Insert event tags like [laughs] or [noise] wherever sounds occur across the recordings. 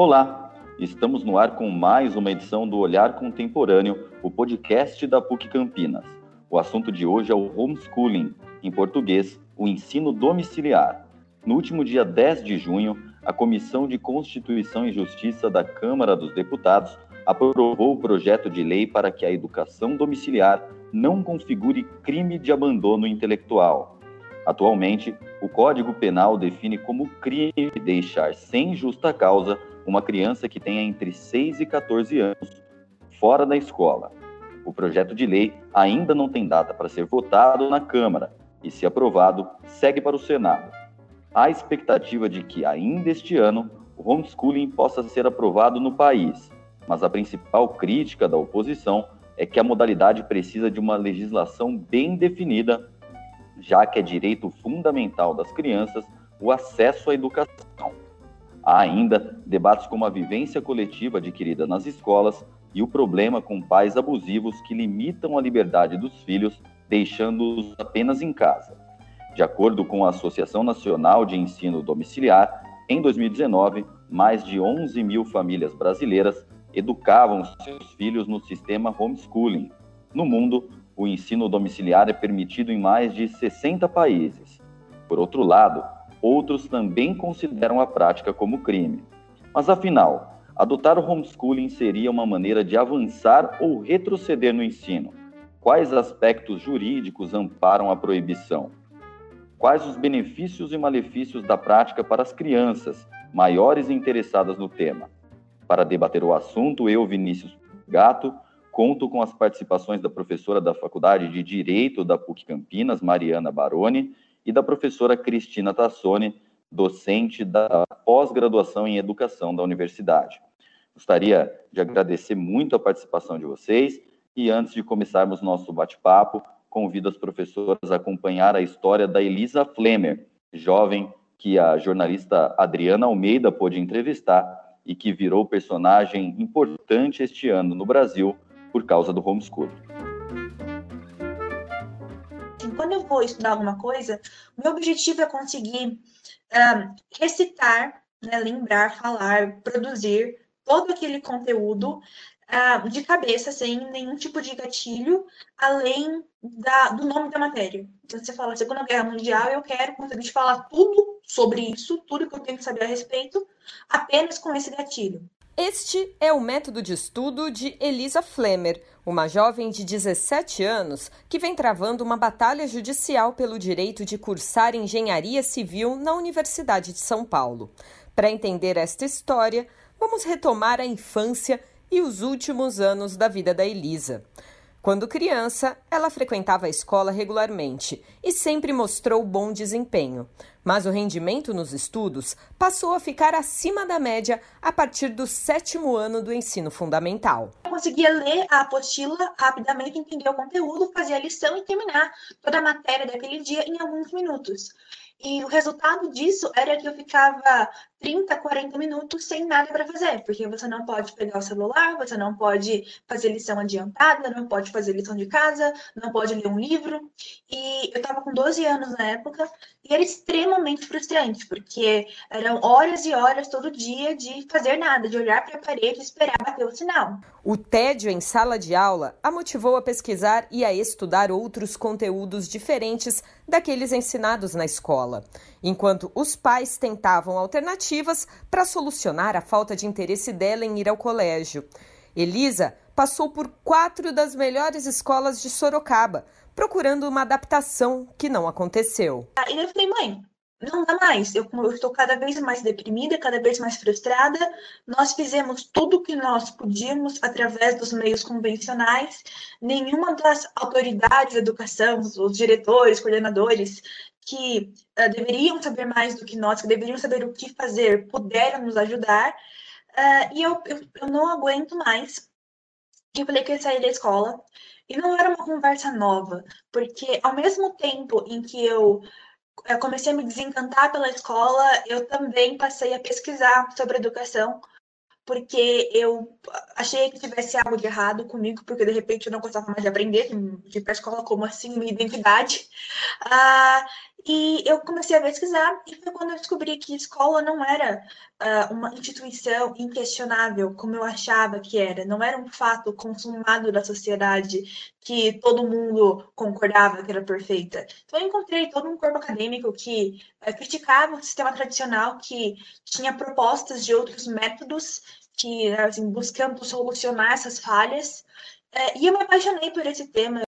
Olá, estamos no ar com mais uma edição do Olhar Contemporâneo, o podcast da PUC Campinas. O assunto de hoje é o homeschooling, em português, o ensino domiciliar. No último dia 10 de junho, a Comissão de Constituição e Justiça da Câmara dos Deputados aprovou o projeto de lei para que a educação domiciliar não configure crime de abandono intelectual. Atualmente, o Código Penal define como crime deixar sem justa causa uma criança que tenha entre 6 e 14 anos fora da escola. O projeto de lei ainda não tem data para ser votado na Câmara e, se aprovado, segue para o Senado. Há expectativa de que, ainda este ano, o homeschooling possa ser aprovado no país, mas a principal crítica da oposição é que a modalidade precisa de uma legislação bem definida, já que é direito fundamental das crianças o acesso à educação. Há ainda debates como a vivência coletiva adquirida nas escolas e o problema com pais abusivos que limitam a liberdade dos filhos, deixando-os apenas em casa. De acordo com a Associação Nacional de Ensino Domiciliar, em 2019, mais de 11 mil famílias brasileiras educavam seus filhos no sistema homeschooling. No mundo, o ensino domiciliar é permitido em mais de 60 países. Por outro lado, outros também consideram a prática como crime. Mas afinal, adotar o homeschooling seria uma maneira de avançar ou retroceder no ensino? Quais aspectos jurídicos amparam a proibição? Quais os benefícios e malefícios da prática para as crianças maiores interessadas no tema? Para debater o assunto, eu, Vinícius Gato, conto com as participações da professora da Faculdade de Direito da PUC Campinas, Mariana Baroni, e da professora Cristina Tassoni, docente da pós-graduação em Educação da Universidade. Gostaria de agradecer muito a participação de vocês e antes de começarmos nosso bate-papo, convido as professoras a acompanhar a história da Elisa Flemer, jovem que a jornalista Adriana Almeida pôde entrevistar e que virou personagem importante este ano no Brasil por causa do homeschooling. Vou estudar alguma coisa, meu objetivo é conseguir uh, recitar, né, lembrar, falar, produzir todo aquele conteúdo uh, de cabeça, sem nenhum tipo de gatilho, além da, do nome da matéria. Então, você fala Segunda Guerra Mundial, eu quero conseguir falar tudo sobre isso, tudo que eu tenho que saber a respeito, apenas com esse gatilho. Este é o método de estudo de Elisa Flemer, uma jovem de 17 anos que vem travando uma batalha judicial pelo direito de cursar engenharia civil na Universidade de São Paulo. Para entender esta história, vamos retomar a infância e os últimos anos da vida da Elisa. Quando criança, ela frequentava a escola regularmente e sempre mostrou bom desempenho, mas o rendimento nos estudos passou a ficar acima da média a partir do sétimo ano do ensino fundamental. Eu conseguia ler a apostila rapidamente, entender o conteúdo, fazer a lição e terminar toda a matéria daquele dia em alguns minutos. E o resultado disso era que eu ficava 30, 40 minutos sem nada para fazer, porque você não pode pegar o celular, você não pode fazer lição adiantada, não pode fazer lição de casa, não pode ler um livro. E eu estava com 12 anos na época e era extremamente frustrante, porque eram horas e horas todo dia de fazer nada, de olhar para a parede e esperar bater o sinal. O tédio em sala de aula a motivou a pesquisar e a estudar outros conteúdos diferentes daqueles ensinados na escola, enquanto os pais tentavam alternativas para solucionar a falta de interesse dela em ir ao colégio. Elisa passou por quatro das melhores escolas de Sorocaba, procurando uma adaptação que não aconteceu. E eu falei, mãe, não dá mais. Eu, eu, estou cada vez mais deprimida, cada vez mais frustrada. Nós fizemos tudo o que nós podíamos através dos meios convencionais. Nenhuma das autoridades de educação, os diretores, coordenadores, que uh, deveriam saber mais do que nós, que deveriam saber o que fazer, puderam nos ajudar. Uh, e eu, eu, eu não aguento mais. Eu falei que eu sair da escola. E não era uma conversa nova, porque ao mesmo tempo em que eu eu comecei a me desencantar pela escola, eu também passei a pesquisar sobre educação, porque eu achei que tivesse algo de errado comigo, porque de repente eu não gostava mais de aprender, de ir para a escola como assim, minha identidade. Ah, E eu comecei a pesquisar e foi quando eu descobri que escola não era uh, uma instituição inquestionável, como eu achava que era. Não era um fato consumado da sociedade que todo mundo concordava que era perfeita. Então eu encontrei todo um corpo acadêmico que uh, criticava o sistema tradicional, que tinha propostas de outros métodos, que assim, buscando solucionar essas falhas. Uh, e eu me apaixonei por esse tema.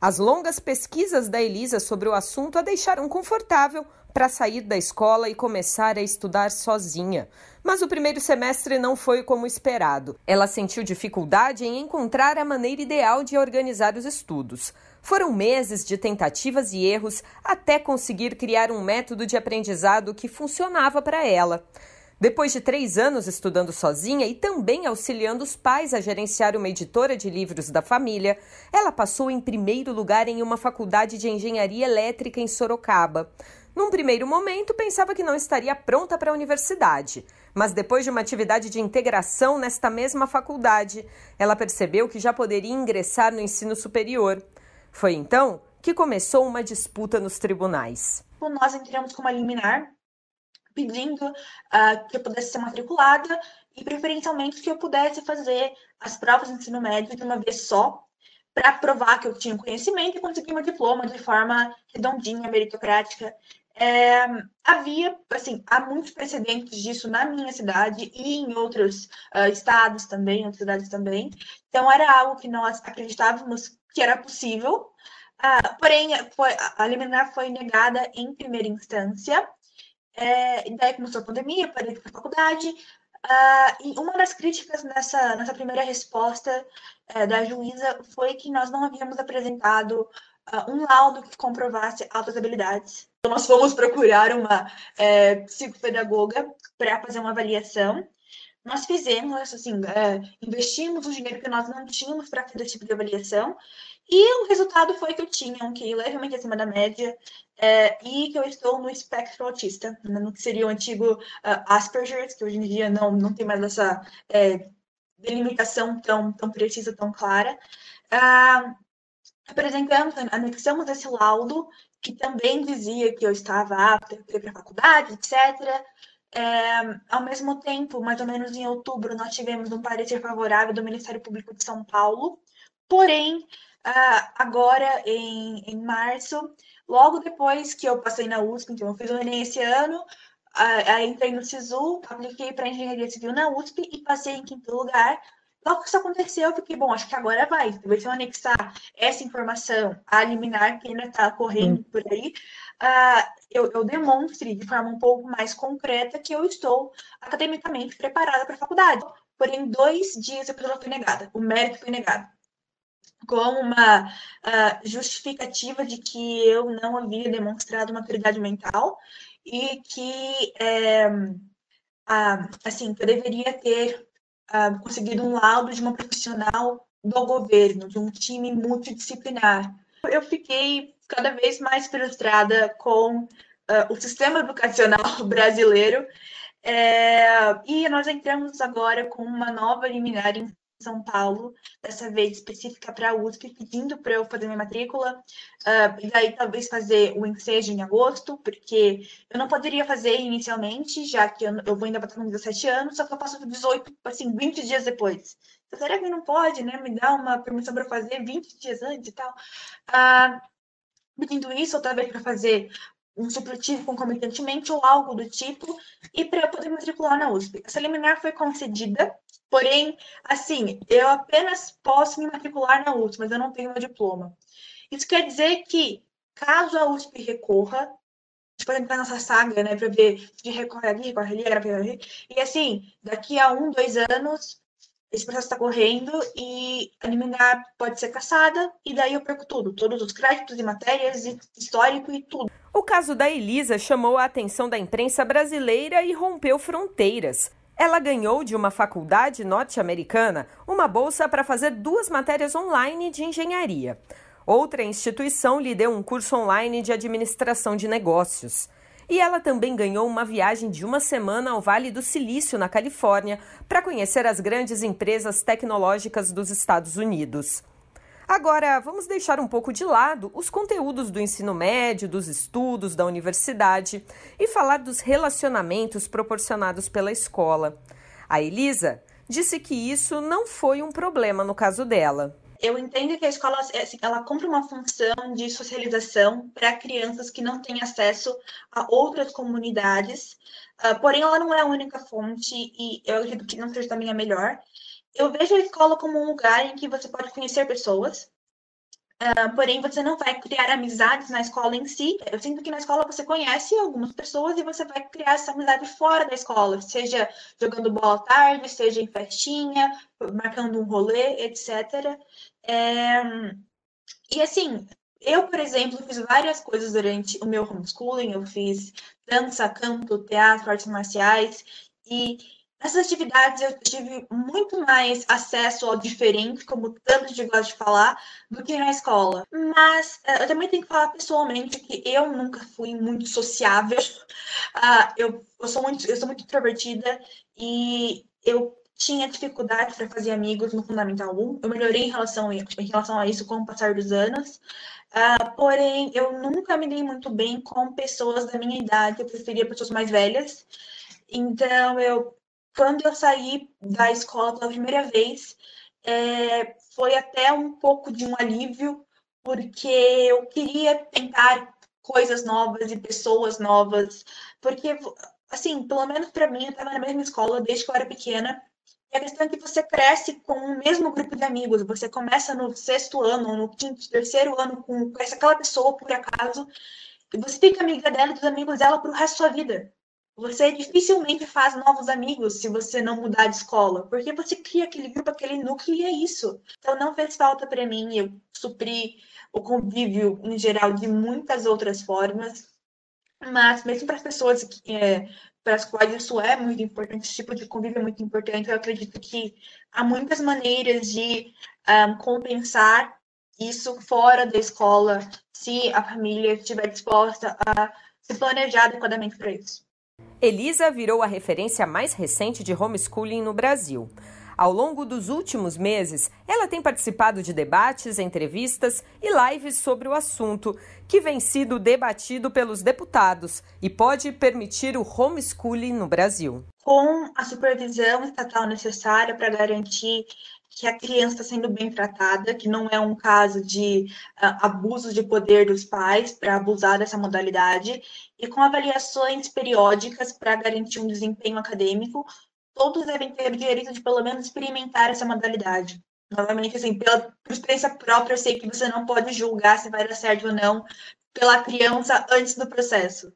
As longas pesquisas da Elisa sobre o assunto a deixaram confortável para sair da escola e começar a estudar sozinha. Mas o primeiro semestre não foi como esperado. Ela sentiu dificuldade em encontrar a maneira ideal de organizar os estudos. Foram meses de tentativas e erros até conseguir criar um método de aprendizado que funcionava para ela. Depois de três anos estudando sozinha e também auxiliando os pais a gerenciar uma editora de livros da família, ela passou em primeiro lugar em uma faculdade de engenharia elétrica em Sorocaba. Num primeiro momento, pensava que não estaria pronta para a universidade, mas depois de uma atividade de integração nesta mesma faculdade, ela percebeu que já poderia ingressar no ensino superior. Foi então que começou uma disputa nos tribunais. Nós entramos com uma liminar pedindo uh, que eu pudesse ser matriculada e, preferencialmente, que eu pudesse fazer as provas de ensino médio de uma vez só, para provar que eu tinha conhecimento e conseguir meu diploma de forma redondinha, meritocrática. É, havia, assim, há muitos precedentes disso na minha cidade e em outros uh, estados também, outras cidades também. Então, era algo que nós acreditávamos que era possível, uh, porém, foi, a liminar foi negada em primeira instância, é, e daí começou a pandemia, parei para a faculdade. Uh, e uma das críticas nessa, nessa primeira resposta é, da juíza foi que nós não havíamos apresentado uh, um laudo que comprovasse altas habilidades. Então, nós fomos procurar uma é, psicopedagoga para fazer uma avaliação. Nós fizemos, assim, é, investimos o dinheiro que nós não tínhamos para fazer esse tipo de avaliação, e o resultado foi que eu tinha um QI levemente acima da média é, e que eu estou no espectro autista, né, no que seria o antigo uh, Asperger, que hoje em dia não, não tem mais essa é, delimitação tão, tão precisa, tão clara. Uh, apresentamos, anexamos esse laudo, que também dizia que eu estava apta para a faculdade, etc. É, ao mesmo tempo, mais ou menos em outubro, nós tivemos um parecer favorável do Ministério Público de São Paulo, porém, Uh, agora, em, em março, logo depois que eu passei na USP, então eu fiz o Enem esse ano, uh, entrei no SISU, apliquei para Engenharia Civil na USP e passei em quinto lugar. Logo que isso aconteceu, eu fiquei, bom, acho que agora vai. Talvez se eu anexar essa informação à liminar que ainda está correndo por aí, uh, eu, eu demonstre de forma um pouco mais concreta que eu estou academicamente preparada para a faculdade. Porém, dois dias a pessoa foi negada, o mérito foi negado com uma uh, justificativa de que eu não havia demonstrado maturidade mental e que, é, assim, eu deveria ter uh, conseguido um laudo de uma profissional do governo, de um time multidisciplinar. Eu fiquei cada vez mais frustrada com o sistema educacional [laughs] brasileiro é, e nós entramos agora com uma nova liminar em são Paulo, dessa vez específica para a USP, pedindo para eu fazer minha matrícula, uh, e daí talvez fazer o ensejo em agosto, porque eu não poderia fazer inicialmente, já que eu, eu vou ainda estar com 17 anos, só que eu passo 18, assim, 20 dias depois. Então, será que não pode, né, me dar uma permissão para fazer 20 dias antes e tal? Uh, pedindo isso, outra vez para fazer um supletivo concomitantemente ou algo do tipo, e para eu poder matricular na USP. Essa liminar foi concedida, porém, assim, eu apenas posso me matricular na USP, mas eu não tenho meu diploma. Isso quer dizer que, caso a USP recorra, gente pode entrar nessa saga, né, para ver se recorre ali, recorre ali, recorre ali, e assim, daqui a um, dois anos, esse processo está correndo e a liminar pode ser caçada e daí eu perco tudo, todos os créditos e matérias, e histórico e tudo. O caso da Elisa chamou a atenção da imprensa brasileira e rompeu fronteiras. Ela ganhou de uma faculdade norte-americana uma bolsa para fazer duas matérias online de engenharia. Outra instituição lhe deu um curso online de administração de negócios. E ela também ganhou uma viagem de uma semana ao Vale do Silício, na Califórnia, para conhecer as grandes empresas tecnológicas dos Estados Unidos. Agora, vamos deixar um pouco de lado os conteúdos do ensino médio, dos estudos, da universidade e falar dos relacionamentos proporcionados pela escola. A Elisa disse que isso não foi um problema no caso dela. Eu entendo que a escola assim, ela cumpre uma função de socialização para crianças que não têm acesso a outras comunidades, uh, porém ela não é a única fonte e eu acredito que não seja também a melhor. Eu vejo a escola como um lugar em que você pode conhecer pessoas, uh, porém você não vai criar amizades na escola em si. Eu sinto que na escola você conhece algumas pessoas e você vai criar essa amizade fora da escola, seja jogando bola à tarde, seja em festinha, marcando um rolê, etc. É... E assim, eu, por exemplo, fiz várias coisas durante o meu homeschooling. Eu fiz dança, canto, teatro, artes marciais. E Nessas atividades eu tive muito mais acesso ao diferente, como tanto de gosto de falar, do que na escola. Mas uh, eu também tenho que falar pessoalmente que eu nunca fui muito sociável. Uh, [laughs] eu, eu, sou muito, eu sou muito introvertida e eu tinha dificuldade para fazer amigos no Fundamental 1. Eu melhorei em relação, em relação a isso com o passar dos anos. Uh, porém, eu nunca me dei muito bem com pessoas da minha idade. Eu preferia pessoas mais velhas. Então, eu quando eu saí da escola pela primeira vez, é, foi até um pouco de um alívio, porque eu queria tentar coisas novas e pessoas novas, porque, assim, pelo menos para mim, eu estava na mesma escola desde que eu era pequena, e a questão é que você cresce com o mesmo grupo de amigos, você começa no sexto ano, no quinto, terceiro ano com, com aquela pessoa, por acaso, e você fica amiga dela e dos amigos dela para o resto da sua vida. Você dificilmente faz novos amigos se você não mudar de escola, porque você cria aquele grupo, aquele núcleo e é isso. Então não fez falta para mim, eu supri o convívio em geral de muitas outras formas, mas mesmo para as pessoas que, é, para as quais isso é muito importante, esse tipo de convívio é muito importante, eu acredito que há muitas maneiras de um, compensar isso fora da escola, se a família estiver disposta a se planejar adequadamente para isso. Elisa virou a referência mais recente de homeschooling no Brasil. Ao longo dos últimos meses, ela tem participado de debates, entrevistas e lives sobre o assunto, que vem sido debatido pelos deputados e pode permitir o homeschooling no Brasil. Com a supervisão estatal necessária para garantir que a criança está sendo bem tratada, que não é um caso de uh, abuso de poder dos pais para abusar dessa modalidade, e com avaliações periódicas para garantir um desempenho acadêmico, todos devem ter o direito de pelo menos experimentar essa modalidade. Novamente, assim, pela experiência própria, eu sei que você não pode julgar se vai dar certo ou não pela criança antes do processo.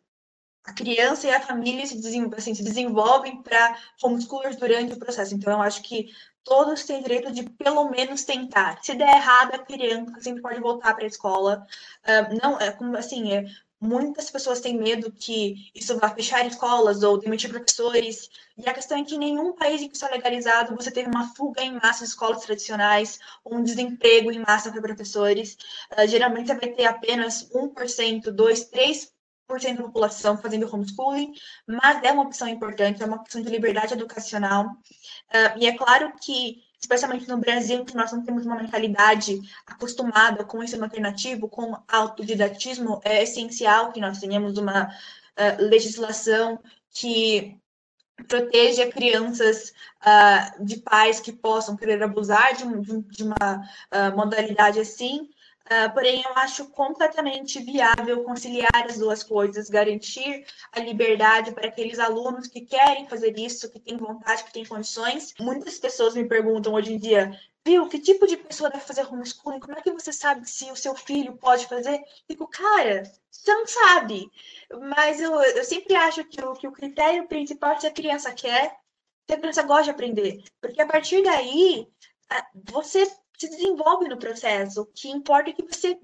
A criança e a família se, assim, se desenvolvem para homeschoolers durante o processo. Então, eu acho que todos têm direito de pelo menos tentar. Se der errado, a criança sempre pode voltar para a escola. Uh, não, é como assim, é, muitas pessoas têm medo que isso vá fechar escolas ou demitir professores. E a questão é que em nenhum país em que isso é legalizado você teve uma fuga em massa de escolas tradicionais, ou um desemprego em massa para professores. Uh, geralmente você vai ter apenas 1%, 2%, 3% da população fazendo homeschooling, mas é uma opção importante, é uma opção de liberdade educacional. Uh, e é claro que, especialmente no Brasil, que nós não temos uma mentalidade acostumada com ensino alternativo, com autodidatismo, é essencial que nós tenhamos uma uh, legislação que proteja crianças uh, de pais que possam querer abusar de, de uma modalidade assim, Uh, porém, eu acho completamente viável conciliar as duas coisas, garantir a liberdade para aqueles alunos que querem fazer isso, que têm vontade, que têm condições. Muitas pessoas me perguntam hoje em dia, viu, que tipo de pessoa deve fazer homeschooling? Como é que você sabe se o seu filho pode fazer? Fico, cara, você não sabe. Mas eu, eu sempre acho que o, que o critério principal é se a criança quer, se a criança gosta de aprender. Porque a partir daí, você se desenvolve no processo. O que importa é que você,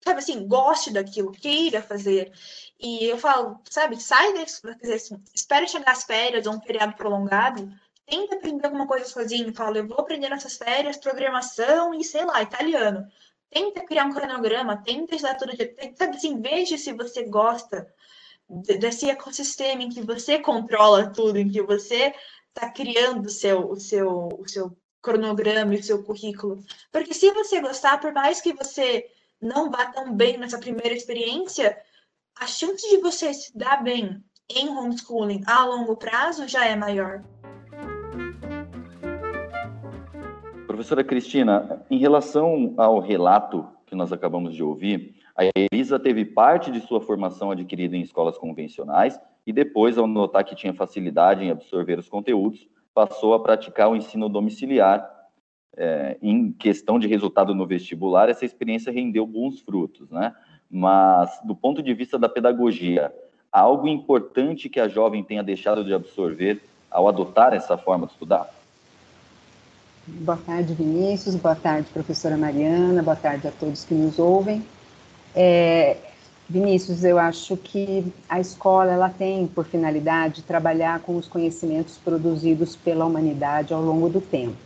sabe assim, goste daquilo, queira fazer. E eu falo, sabe, sai desse, assim, espera chegar as férias ou um feriado prolongado, tenta aprender alguma coisa sozinho. Fala, eu vou aprender nessas férias programação e, sei lá, italiano. Tenta criar um cronograma, tenta estudar tudo, sabe assim, veja se você gosta desse ecossistema em que você controla tudo, em que você está criando o seu, o seu, o seu cronograma e seu currículo. Porque se você gostar, por mais que você não vá tão bem nessa primeira experiência, a chance de você se dar bem em homeschooling a longo prazo já é maior. Professora Cristina, em relação ao relato que nós acabamos de ouvir, a Elisa teve parte de sua formação adquirida em escolas convencionais e depois, ao notar que tinha facilidade em absorver os conteúdos, passou a praticar o ensino domiciliar. É, em questão de resultado no vestibular, essa experiência rendeu bons frutos, né? Mas, do ponto de vista da pedagogia, algo importante que a jovem tenha deixado de absorver ao adotar essa forma de estudar? Boa tarde, Vinícius. Boa tarde, professora Mariana. Boa tarde a todos que nos ouvem. É, Vinícius, eu acho que a escola ela tem por finalidade trabalhar com os conhecimentos produzidos pela humanidade ao longo do tempo.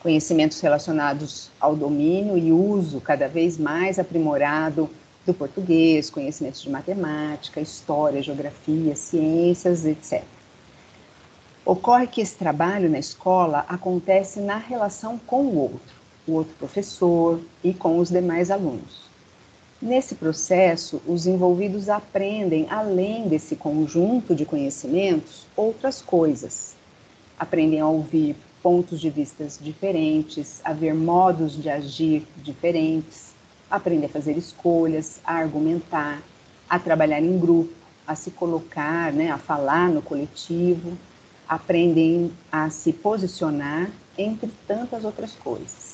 Conhecimentos relacionados ao domínio e uso cada vez mais aprimorado do português, conhecimentos de matemática, história, geografia, ciências, etc. Ocorre que esse trabalho na escola acontece na relação com o outro, o outro professor e com os demais alunos. Nesse processo, os envolvidos aprendem, além desse conjunto de conhecimentos, outras coisas. Aprendem a ouvir pontos de vistas diferentes, a ver modos de agir diferentes, aprendem a fazer escolhas, a argumentar, a trabalhar em grupo, a se colocar, né, a falar no coletivo, aprendem a se posicionar, entre tantas outras coisas.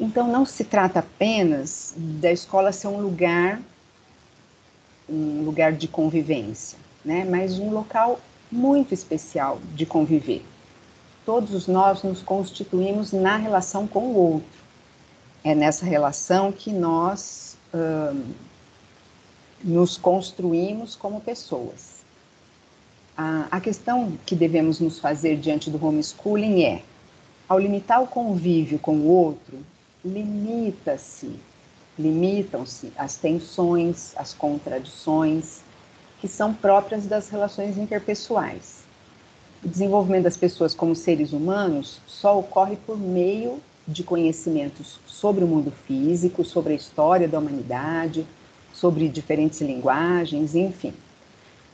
Então, não se trata apenas da escola ser um lugar, um lugar de convivência, né? mas um local muito especial de conviver. Todos nós nos constituímos na relação com o outro. É nessa relação que nós hum, nos construímos como pessoas. A, a questão que devemos nos fazer diante do homeschooling é, ao limitar o convívio com o outro, limita-se, limitam-se as tensões, as contradições que são próprias das relações interpessoais. O desenvolvimento das pessoas como seres humanos só ocorre por meio de conhecimentos sobre o mundo físico, sobre a história da humanidade, sobre diferentes linguagens, enfim.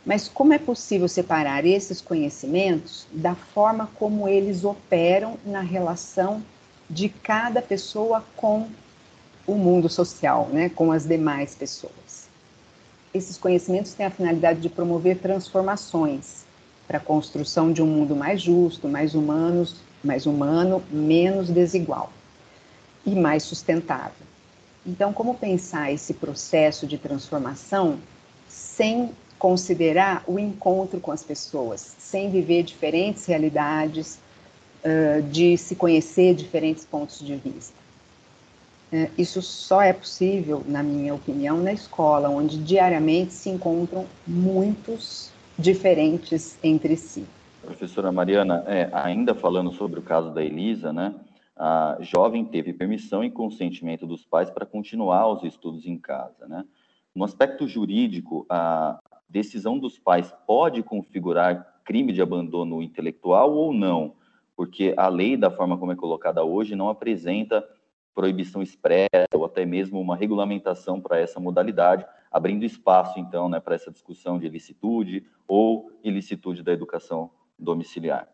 Mas como é possível separar esses conhecimentos da forma como eles operam na relação de cada pessoa com o mundo social, né, com as demais pessoas? Esses conhecimentos têm a finalidade de promover transformações para a construção de um mundo mais justo, mais humano, mais humano, menos desigual e mais sustentável. Então, como pensar esse processo de transformação sem considerar o encontro com as pessoas, sem viver diferentes realidades, uh, de se conhecer diferentes pontos de vista. Uh, isso só é possível, na minha opinião, na escola, onde diariamente se encontram muitos diferentes entre si. Professora Mariana, é, ainda falando sobre o caso da Elisa, né? A jovem teve permissão e consentimento dos pais para continuar os estudos em casa, né? No aspecto jurídico, a, decisão dos pais pode configurar crime de abandono intelectual ou não? Porque a lei, da forma como é colocada hoje, não apresenta proibição expressa ou até mesmo uma regulamentação para essa modalidade, abrindo espaço, então, né, para essa discussão de ilicitude ou ilicitude da educação domiciliar.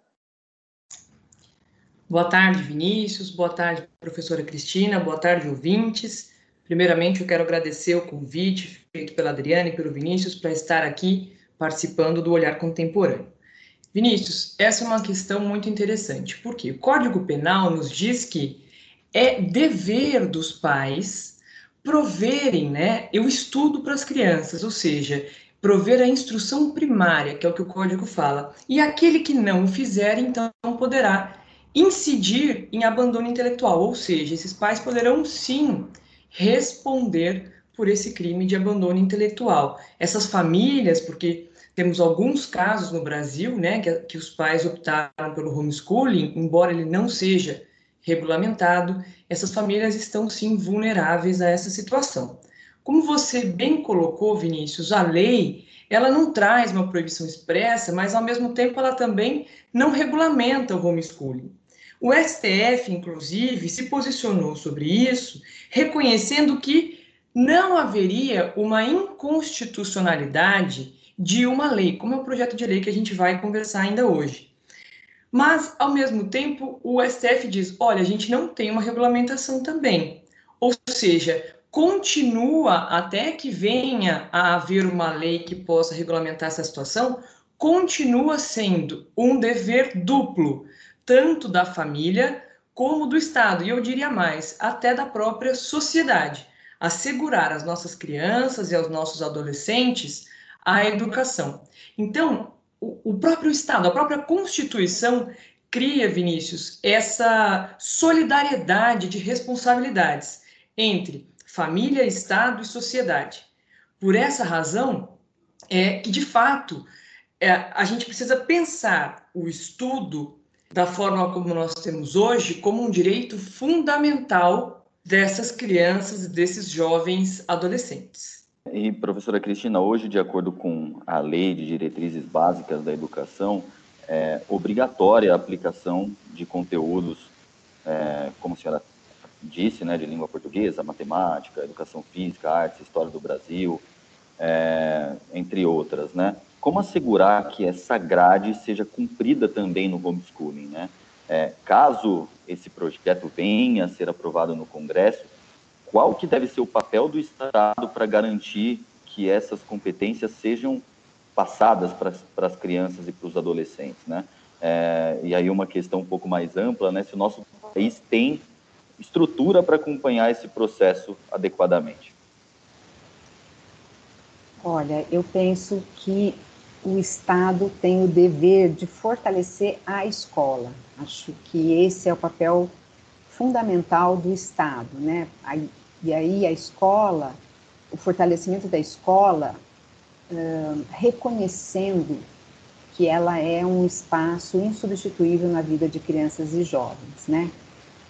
Boa tarde, Vinícius. Boa tarde, professora Cristina. Boa tarde, ouvintes. Primeiramente, eu quero agradecer o convite feito pela Adriana e pelo Vinícius para estar aqui participando do Olhar Contemporâneo. Vinícius, essa é uma questão muito interessante, porque o Código Penal nos diz que é dever dos pais proverem né, o estudo para as crianças, ou seja, prover a instrução primária, que é o que o código fala. E aquele que não o fizer, então, poderá incidir em abandono intelectual, ou seja, esses pais poderão sim responder por esse crime de abandono intelectual. Essas famílias, porque temos alguns casos no Brasil, né, que, que os pais optaram pelo homeschooling, embora ele não seja regulamentado, essas famílias estão sim vulneráveis a essa situação. Como você bem colocou, Vinícius, a lei ela não traz uma proibição expressa, mas ao mesmo tempo ela também não regulamenta o homeschooling. O STF, inclusive, se posicionou sobre isso, reconhecendo que não haveria uma inconstitucionalidade de uma lei, como é o projeto de lei que a gente vai conversar ainda hoje. Mas, ao mesmo tempo, o STF diz: olha, a gente não tem uma regulamentação também. Ou seja, continua até que venha a haver uma lei que possa regulamentar essa situação, continua sendo um dever duplo tanto da família como do Estado, e eu diria mais, até da própria sociedade, assegurar às nossas crianças e aos nossos adolescentes a educação. Então, o próprio Estado, a própria Constituição cria, Vinícius, essa solidariedade de responsabilidades entre família, Estado e sociedade. Por essa razão, é que, de fato, é, a gente precisa pensar o estudo da forma como nós temos hoje, como um direito fundamental dessas crianças e desses jovens adolescentes. E, professora Cristina, hoje, de acordo com a Lei de Diretrizes Básicas da Educação, é obrigatória a aplicação de conteúdos, é, como a senhora disse, né, de língua portuguesa, matemática, educação física, artes, história do Brasil, é, entre outras, né? como assegurar que essa grade seja cumprida também no homeschooling, né? É, caso esse projeto venha a ser aprovado no Congresso, qual que deve ser o papel do Estado para garantir que essas competências sejam passadas para as crianças e para os adolescentes, né? É, e aí uma questão um pouco mais ampla, né? Se o nosso país tem estrutura para acompanhar esse processo adequadamente. Olha, eu penso que o Estado tem o dever de fortalecer a escola. Acho que esse é o papel fundamental do Estado, né? E aí a escola, o fortalecimento da escola, reconhecendo que ela é um espaço insubstituível na vida de crianças e jovens, né?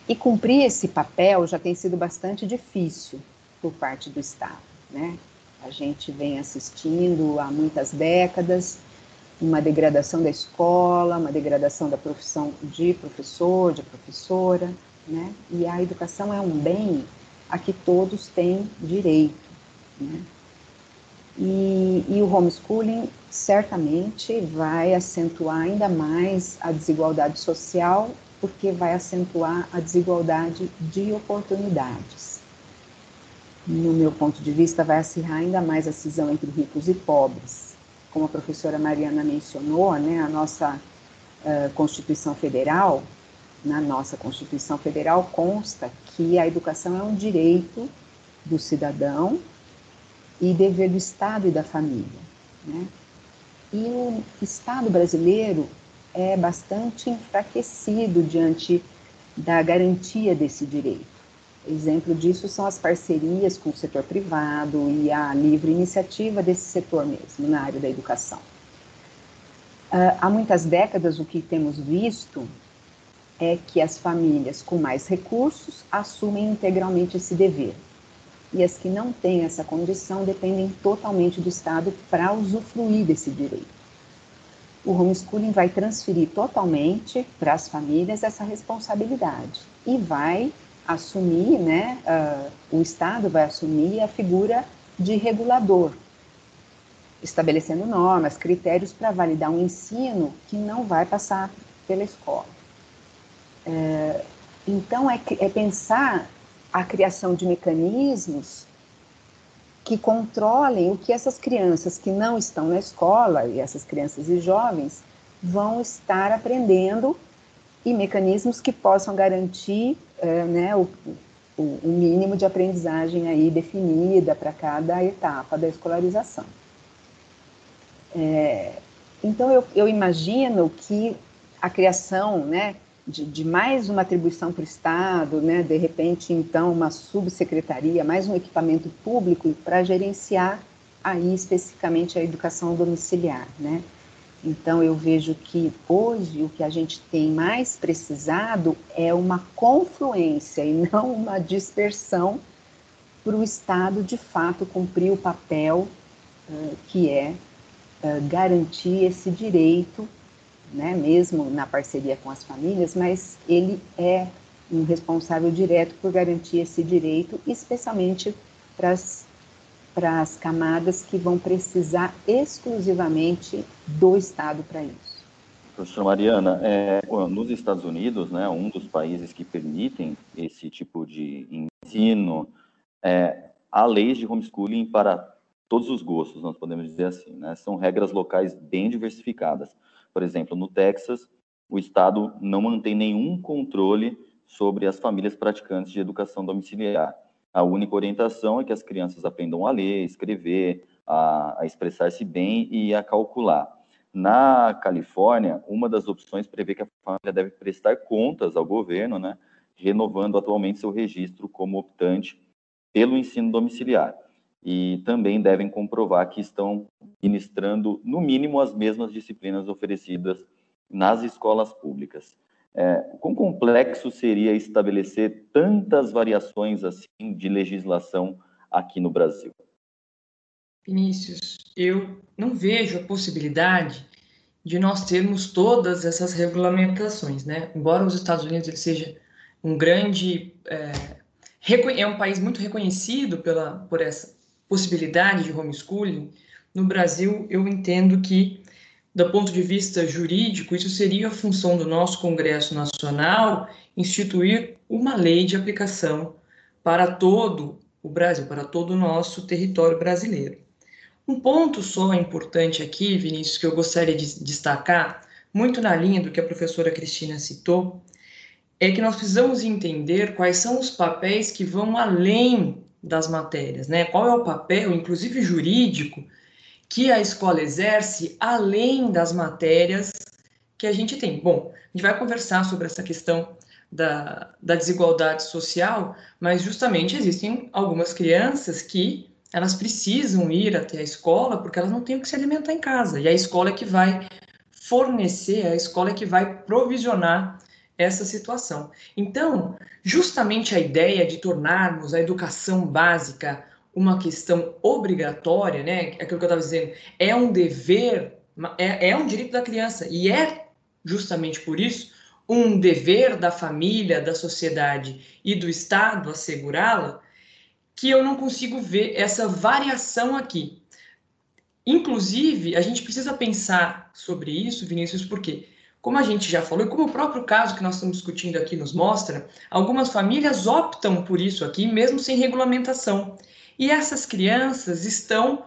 E cumprir esse papel já tem sido bastante difícil por parte do Estado, né? A gente vem assistindo há muitas décadas uma degradação da escola, uma degradação da profissão de professor, de professora, né? E a educação é um bem a que todos têm direito, né? E, e, o homeschooling certamente vai acentuar ainda mais a desigualdade social, porque vai acentuar a desigualdade de oportunidades no meu ponto de vista, vai acirrar ainda mais a cisão entre ricos e pobres. Como a professora Mariana mencionou, né, a nossa uh, Constituição Federal, na nossa Constituição Federal consta que a educação é um direito do cidadão e dever do Estado e da família. Né? E o Estado brasileiro é bastante enfraquecido diante da garantia desse direito. Exemplo disso são as parcerias com o setor privado e a livre iniciativa desse setor mesmo, na área da educação. Uh, há muitas décadas, o que temos visto é que as famílias com mais recursos assumem integralmente esse dever. E as que não têm essa condição dependem totalmente do Estado para usufruir desse direito. O homeschooling vai transferir totalmente para as famílias essa responsabilidade e vai assumir, né, uh, o Estado vai assumir a figura de regulador, estabelecendo normas, critérios para validar um ensino que não vai passar pela escola. É, então, é, é pensar a criação de mecanismos que controlem o que essas crianças que não estão na escola, e essas crianças e jovens, vão estar aprendendo e mecanismos que possam garantir é, né, o, o, o, mínimo de aprendizagem aí definida para cada etapa da escolarização. É, então, eu, eu, imagino que a criação né, de, de mais uma atribuição para o Estado, né, de repente, então, uma subsecretaria, mais um equipamento público para gerenciar aí especificamente a educação domiciliar, né? Então, eu vejo que hoje o que a gente tem mais precisado é uma confluência e não uma dispersão para o Estado de fato cumprir o papel uh, que é uh, garantir esse direito né, mesmo na parceria com as famílias, mas ele é um responsável direto por garantir esse direito, especialmente para as camadas que vão precisar exclusivamente do Estado para isso. Professora Mariana, é, nos Estados Unidos, né, um dos países que permitem esse tipo de ensino, é, há leis de homeschooling para todos os gostos, nós podemos dizer assim. Né? São regras locais bem diversificadas. Por exemplo, no Texas, o Estado não mantém nenhum controle sobre as famílias praticantes de educação domiciliar. A única orientação é que as crianças aprendam a ler, escrever, a, a expressar-se bem e a calcular. Na Califórnia, uma das opções prevê que a família deve prestar contas ao governo, né, renovando atualmente seu registro como optante pelo ensino domiciliar. E também devem comprovar que estão ministrando, no mínimo, as mesmas disciplinas oferecidas nas escolas públicas. É, quão complexo seria estabelecer tantas variações assim de legislação aqui no Brasil? Vinícius, eu não vejo a possibilidade de nós termos todas essas regulamentações, né? Embora os Estados Unidos ele seja um grande é, é um país muito reconhecido pela por essa possibilidade de homeschooling, no Brasil eu entendo que do ponto de vista jurídico, isso seria a função do nosso Congresso Nacional instituir uma lei de aplicação para todo o Brasil, para todo o nosso território brasileiro. Um ponto só importante aqui, Vinícius, que eu gostaria de destacar, muito na linha do que a professora Cristina citou, é que nós precisamos entender quais são os papéis que vão além das matérias, né? Qual é o papel, inclusive jurídico, que a escola exerce além das matérias que a gente tem. Bom, a gente vai conversar sobre essa questão da, da desigualdade social, mas justamente existem algumas crianças que elas precisam ir até a escola porque elas não têm o que se alimentar em casa. E a escola é que vai fornecer, a escola é que vai provisionar essa situação. Então, justamente a ideia de tornarmos a educação básica uma questão obrigatória, né? É aquilo que eu estava dizendo, é um dever, é, é um direito da criança e é justamente por isso um dever da família, da sociedade e do Estado assegurá-la, que eu não consigo ver essa variação aqui. Inclusive, a gente precisa pensar sobre isso, Vinícius, porque, como a gente já falou, e como o próprio caso que nós estamos discutindo aqui nos mostra, algumas famílias optam por isso aqui, mesmo sem regulamentação. E essas crianças estão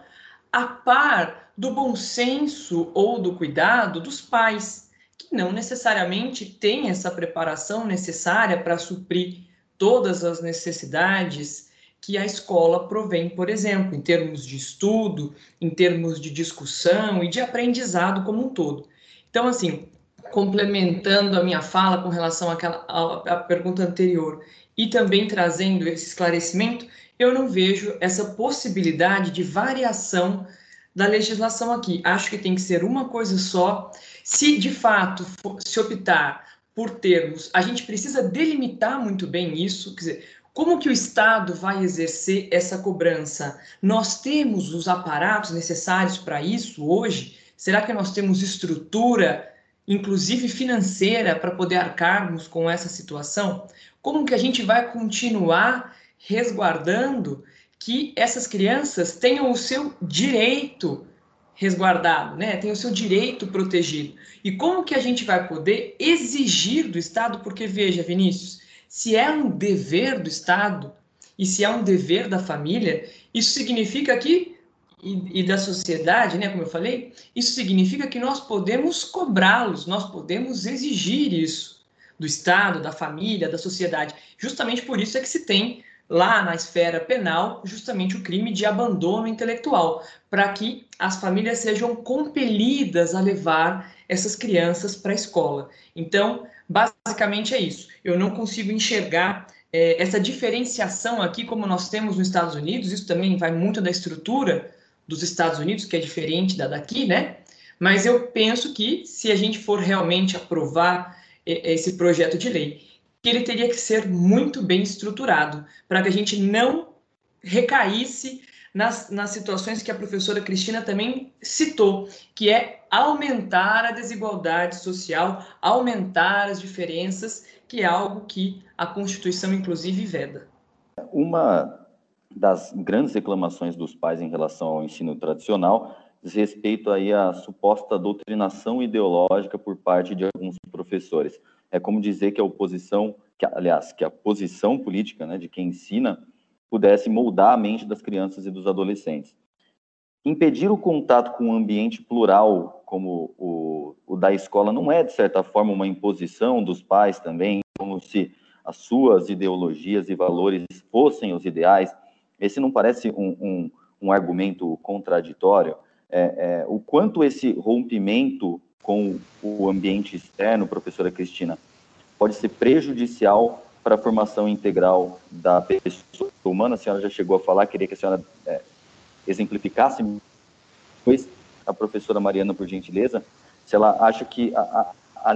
a par do bom senso ou do cuidado dos pais, que não necessariamente têm essa preparação necessária para suprir todas as necessidades que a escola provém, por exemplo, em termos de estudo, em termos de discussão e de aprendizado como um todo. Então, assim, complementando a minha fala com relação àquela, à, à pergunta anterior e também trazendo esse esclarecimento, eu não vejo essa possibilidade de variação da legislação aqui. Acho que tem que ser uma coisa só. Se de fato for, se optar por termos, a gente precisa delimitar muito bem isso, quer dizer, como que o Estado vai exercer essa cobrança? Nós temos os aparatos necessários para isso hoje? Será que nós temos estrutura, inclusive financeira, para poder arcarmos com essa situação? Como que a gente vai continuar resguardando que essas crianças tenham o seu direito resguardado, né? Tem o seu direito protegido. E como que a gente vai poder exigir do Estado? Porque veja, Vinícius, se é um dever do Estado e se é um dever da família, isso significa que e, e da sociedade, né? Como eu falei, isso significa que nós podemos cobrá-los, nós podemos exigir isso do Estado, da família, da sociedade. Justamente por isso é que se tem lá na esfera penal justamente o crime de abandono intelectual, para que as famílias sejam compelidas a levar essas crianças para a escola. Então, basicamente é isso. Eu não consigo enxergar é, essa diferenciação aqui como nós temos nos Estados Unidos, isso também vai muito da estrutura dos Estados Unidos, que é diferente da daqui, né? Mas eu penso que se a gente for realmente aprovar esse projeto de lei que ele teria que ser muito bem estruturado para que a gente não recaísse nas, nas situações que a professora Cristina também citou, que é aumentar a desigualdade social, aumentar as diferenças, que é algo que a Constituição, inclusive, veda. Uma das grandes reclamações dos pais em relação ao ensino tradicional diz respeito aí à suposta doutrinação ideológica por parte de alguns professores. É como dizer que a oposição, que, aliás, que a posição política né, de quem ensina pudesse moldar a mente das crianças e dos adolescentes. Impedir o contato com um ambiente plural, como o, o da escola, não é, de certa forma, uma imposição dos pais também, como se as suas ideologias e valores fossem os ideais. Esse não parece um, um, um argumento contraditório? É, é, o quanto esse rompimento com o ambiente externo, professora Cristina, pode ser prejudicial para a formação integral da pessoa humana. A senhora já chegou a falar, queria que a senhora é, exemplificasse depois a professora Mariana, por gentileza, se ela acha que a, a,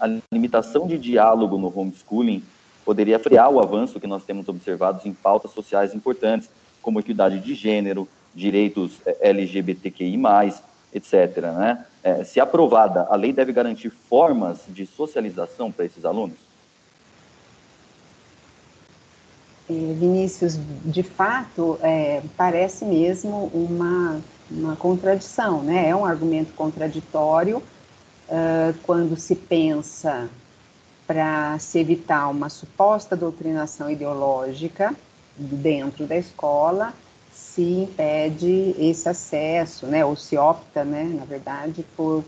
a limitação de diálogo no homeschooling poderia frear o avanço que nós temos observado em pautas sociais importantes, como equidade de gênero, direitos é, LGBTQI+, etc. Né? É, se aprovada, a lei deve garantir formas de socialização para esses alunos? É, Vinícius, de fato, é, parece mesmo uma, uma contradição, né? É um argumento contraditório uh, quando se pensa para se evitar uma suposta doutrinação ideológica dentro da escola, se impede esse acesso, né? Ou se opta, né? Na verdade, por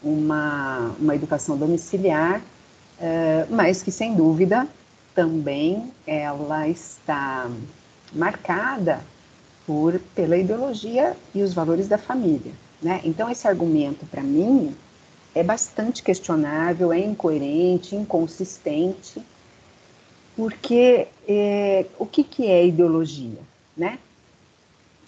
uma, uma educação domiciliar, uh, mas que sem dúvida também ela está marcada por pela ideologia e os valores da família, né? Então esse argumento para mim é bastante questionável, é incoerente, inconsistente, porque é, o que, que é ideologia, né?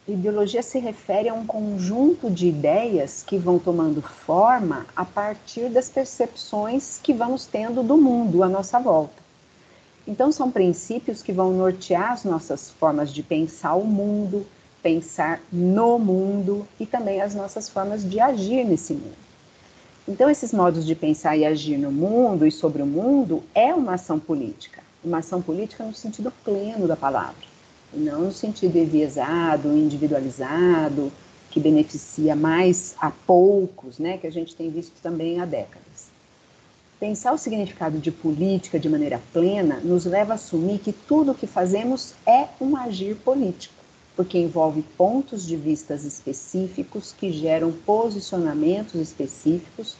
Ideologia se refere a um conjunto de ideias que vão tomando forma a partir das percepções que vamos tendo do mundo à nossa volta. Então, são princípios que vão nortear as nossas formas de pensar o mundo, pensar no mundo e também as nossas formas de agir nesse mundo. Então, esses modos de pensar e agir no mundo e sobre o mundo é uma ação política, uma ação política no sentido pleno da palavra, e não no sentido enviesado, individualizado, que beneficia mais a poucos, né, que a gente tem visto também há décadas. Pensar o significado de política de maneira plena nos leva a assumir que tudo o que fazemos é um agir político, porque envolve pontos de vistas específicos que geram posicionamentos específicos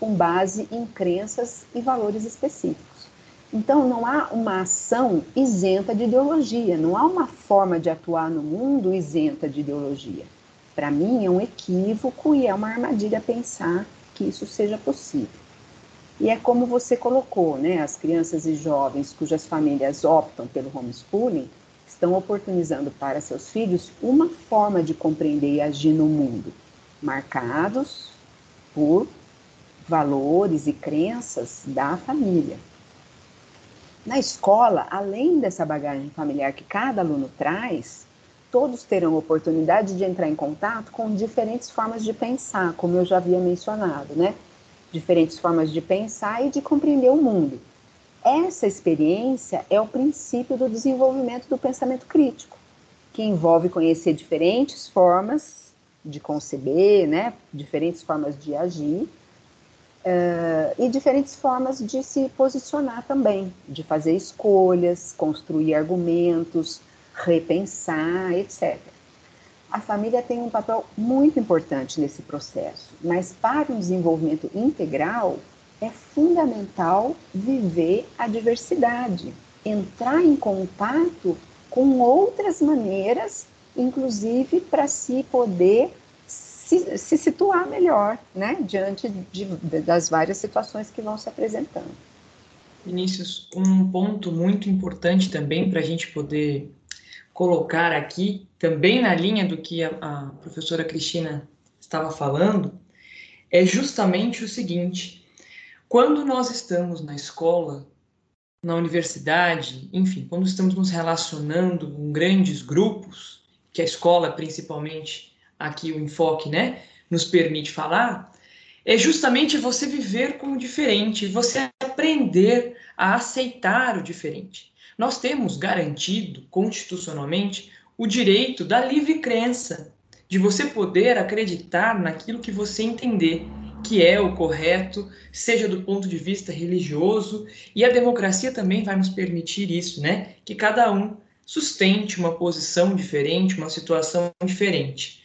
com base em crenças e valores específicos. Então, não há uma ação isenta de ideologia, não há uma forma de atuar no mundo isenta de ideologia. Para mim, é um equívoco e é uma armadilha pensar que isso seja possível. E é como você colocou, né? As crianças e jovens cujas famílias optam pelo homeschooling estão oportunizando para seus filhos uma forma de compreender e agir no mundo, marcados por valores e crenças da família. Na escola, além dessa bagagem familiar que cada aluno traz, todos terão oportunidade de entrar em contato com diferentes formas de pensar, como eu já havia mencionado, né? diferentes formas de pensar e de compreender o mundo. Essa experiência é o princípio do desenvolvimento do pensamento crítico, que envolve conhecer diferentes formas de conceber, né, diferentes formas de agir uh, e diferentes formas de se posicionar também, de fazer escolhas, construir argumentos, repensar, etc. A família tem um papel muito importante nesse processo, mas para um desenvolvimento integral é fundamental viver a diversidade, entrar em contato com outras maneiras, inclusive para se poder se, se, situar melhor, né, diante de, das várias situações que vão se apresentando. Vinícius, um ponto muito importante também para a gente poder colocar aqui, também na linha do que a, a professora Cristina estava falando, é justamente o seguinte: quando nós estamos na escola, na universidade, enfim, quando estamos nos relacionando com grandes grupos, que a escola, principalmente, aqui o enfoque, né, nos permite falar, é justamente você viver com o diferente, você aprender a aceitar o diferente. Nós temos garantido constitucionalmente o direito da livre crença, de você poder acreditar naquilo que você entender que é o correto, seja do ponto de vista religioso, e a democracia também vai nos permitir isso, né? Que cada um sustente uma posição diferente, uma situação diferente.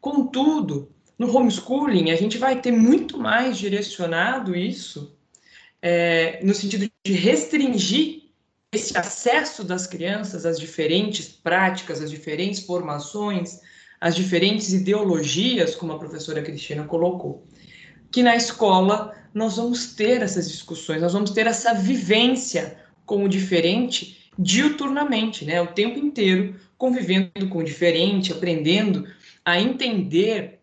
Contudo, no homeschooling, a gente vai ter muito mais direcionado isso é, no sentido de restringir esse acesso das crianças às diferentes práticas, às diferentes formações, às diferentes ideologias, como a professora Cristina colocou que na escola nós vamos ter essas discussões, nós vamos ter essa vivência com o diferente diuturnamente, né? O tempo inteiro convivendo com o diferente, aprendendo a entender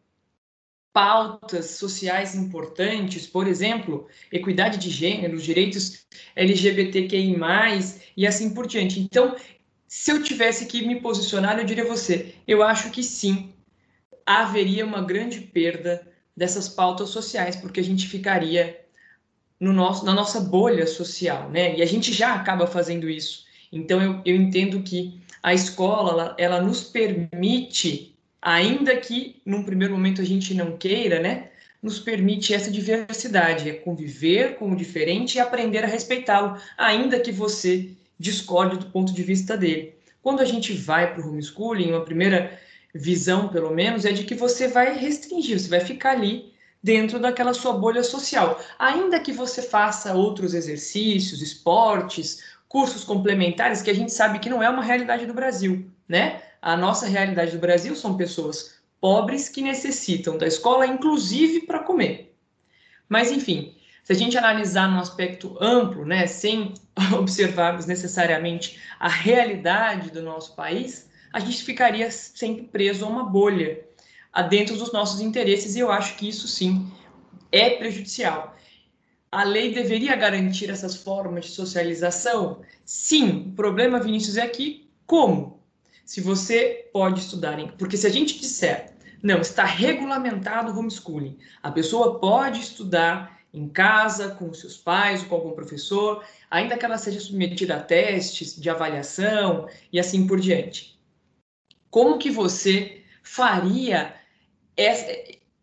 pautas sociais importantes, por exemplo, equidade de gênero, direitos LGBTQI+, e assim por diante. Então, se eu tivesse que me posicionar, eu diria você, eu acho que sim, haveria uma grande perda dessas pautas sociais, porque a gente ficaria no nosso, na nossa bolha social, né? E a gente já acaba fazendo isso. Então, eu, eu entendo que a escola, ela, ela nos permite, ainda que num primeiro momento a gente não queira, né? Nos permite essa diversidade, é conviver com o diferente e aprender a respeitá-lo, ainda que você discorde do ponto de vista dele. Quando a gente vai para o homeschooling, uma primeira visão, pelo menos, é de que você vai restringir, você vai ficar ali dentro daquela sua bolha social. Ainda que você faça outros exercícios, esportes, cursos complementares, que a gente sabe que não é uma realidade do Brasil, né? A nossa realidade do Brasil são pessoas pobres que necessitam da escola, inclusive para comer. Mas, enfim, se a gente analisar no aspecto amplo, né, sem [laughs] observarmos necessariamente a realidade do nosso país, a gente ficaria sempre preso a uma bolha dentro dos nossos interesses, e eu acho que isso sim é prejudicial. A lei deveria garantir essas formas de socialização? Sim. O problema, Vinícius, é que como? Se você pode estudar em. Porque se a gente disser, não, está regulamentado o homeschooling, a pessoa pode estudar em casa, com seus pais ou com algum professor, ainda que ela seja submetida a testes de avaliação e assim por diante como que você faria essa,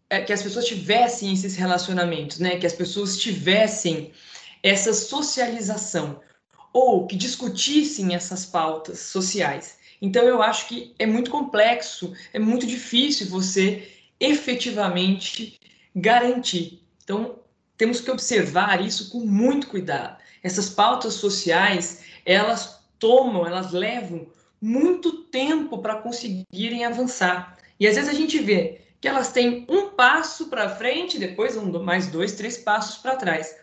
é, que as pessoas tivessem esses relacionamentos, né? Que as pessoas tivessem essa socialização ou que discutissem essas pautas sociais. Então eu acho que é muito complexo, é muito difícil você efetivamente garantir. Então temos que observar isso com muito cuidado. Essas pautas sociais, elas tomam, elas levam muito tempo para conseguirem avançar. E às vezes a gente vê que elas têm um passo para frente, depois um, mais dois, três passos para trás.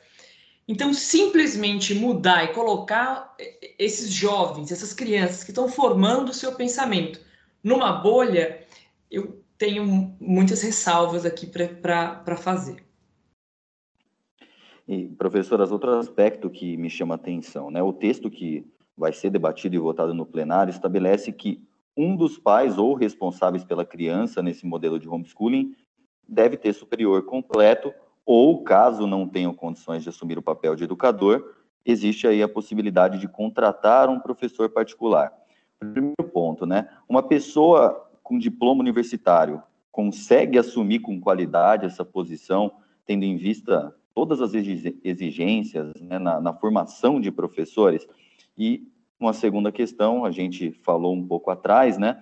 Então, simplesmente mudar e colocar esses jovens, essas crianças que estão formando o seu pensamento numa bolha, eu tenho muitas ressalvas aqui para fazer. E, professoras, outro aspecto que me chama a atenção, né? O texto que vai ser debatido e votado no plenário, estabelece que um dos pais ou responsáveis pela criança nesse modelo de homeschooling deve ter superior completo ou, caso não tenham condições de assumir o papel de educador, existe aí a possibilidade de contratar um professor particular. Primeiro ponto, né? Uma pessoa com diploma universitário consegue assumir com qualidade essa posição, tendo em vista todas as exigências né, na, na formação de professores? E uma segunda questão, a gente falou um pouco atrás, né?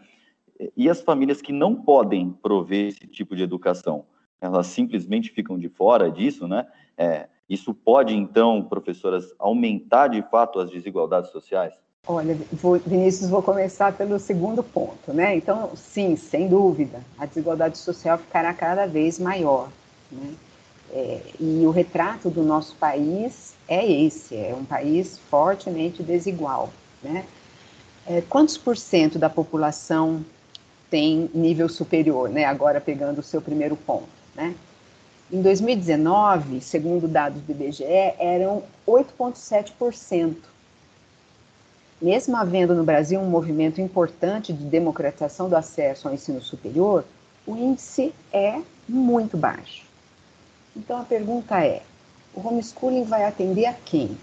E as famílias que não podem prover esse tipo de educação, elas simplesmente ficam de fora disso, né? É, isso pode, então, professoras, aumentar de fato as desigualdades sociais? Olha, vou, Vinícius, vou começar pelo segundo ponto, né? Então, sim, sem dúvida, a desigualdade social ficará cada vez maior, né? É, e o retrato do nosso país é esse, é um país fortemente desigual. Né? É, quantos por cento da população tem nível superior, né? agora pegando o seu primeiro ponto? Né? Em 2019, segundo dados do IBGE, eram 8,7%. mesmo havendo no Brasil um movimento importante de democratização do acesso ao ensino superior, o índice é muito baixo. Então a pergunta é: o homeschooling vai atender a quem?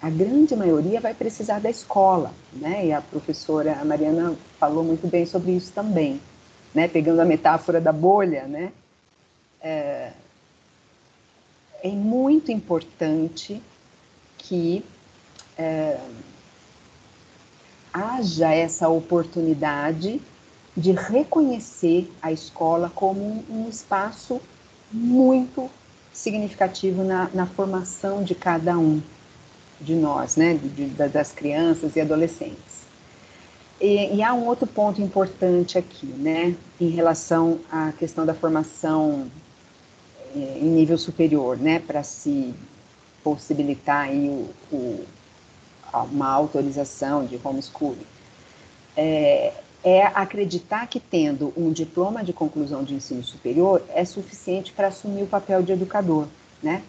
A grande maioria vai precisar da escola, né? E a professora Mariana falou muito bem sobre isso também, né? Pegando a metáfora da bolha, né? É, é muito importante que é, haja essa oportunidade de reconhecer a escola como um espaço muito significativo na, na formação de cada um de nós, né, de, de, das crianças e adolescentes. E, e, há um outro ponto importante aqui, né, em relação à questão da formação eh, em nível superior, né, para se possibilitar aí o, o, uma autorização de homeschooling. É, é acreditar que tendo um diploma de conclusão de ensino superior é suficiente para assumir o papel de educador, né?